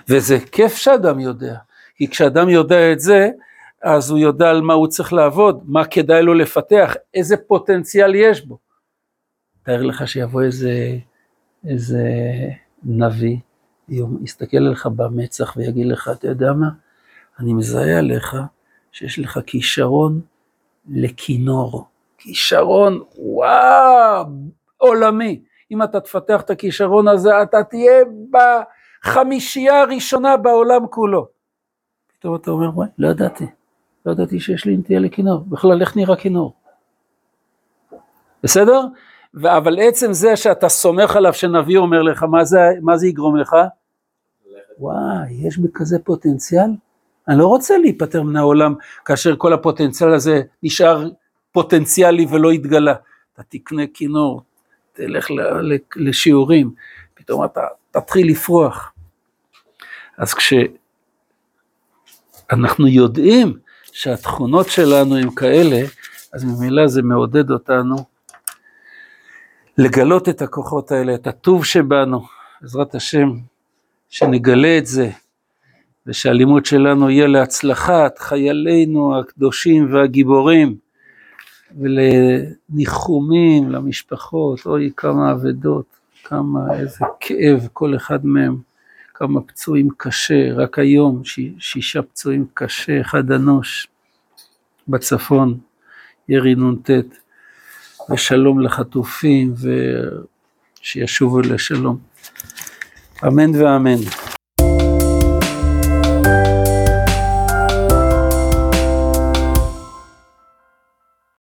וזה כיף שאדם יודע, כי כשאדם יודע את זה, אז הוא יודע על מה הוא צריך לעבוד, מה כדאי לו לפתח, איזה פוטנציאל יש בו. תאר לך שיבוא איזה, איזה נביא, יסתכל עליך במצח ויגיד לך, אתה יודע מה? אני מזהה עליך שיש לך כישרון לכינור. כישרון, וואו, עולמי. אם אתה תפתח את הכישרון הזה, אתה תהיה בחמישייה הראשונה בעולם כולו. פתאום אתה אומר, וואי, לא ידעתי. לא ידעתי שיש לי נטייה לכינור. בכלל, איך נראה כינור? בסדר? אבל עצם זה שאתה סומך עליו שנביא אומר לך, מה זה, מה זה יגרום לך? וואי, יש בי כזה פוטנציאל? אני לא רוצה להיפטר מן העולם כאשר כל הפוטנציאל הזה נשאר פוטנציאלי ולא התגלה. אתה תקנה כינור, תלך לשיעורים, פתאום אתה תתחיל לפרוח. אז כשאנחנו יודעים שהתכונות שלנו הם כאלה, אז ממילא זה מעודד אותנו לגלות את הכוחות האלה, את הטוב שבנו, בעזרת השם, שנגלה את זה, ושהלימוד שלנו יהיה להצלחת חיילינו הקדושים והגיבורים, ולניחומים למשפחות, אוי כמה אבדות, כמה, איזה כאב כל אחד מהם, כמה פצועים קשה, רק היום ש- שישה פצועים קשה, אחד אנוש בצפון, ירי נ"ט, ושלום לחטופים, ושישובו לשלום. אמן ואמן.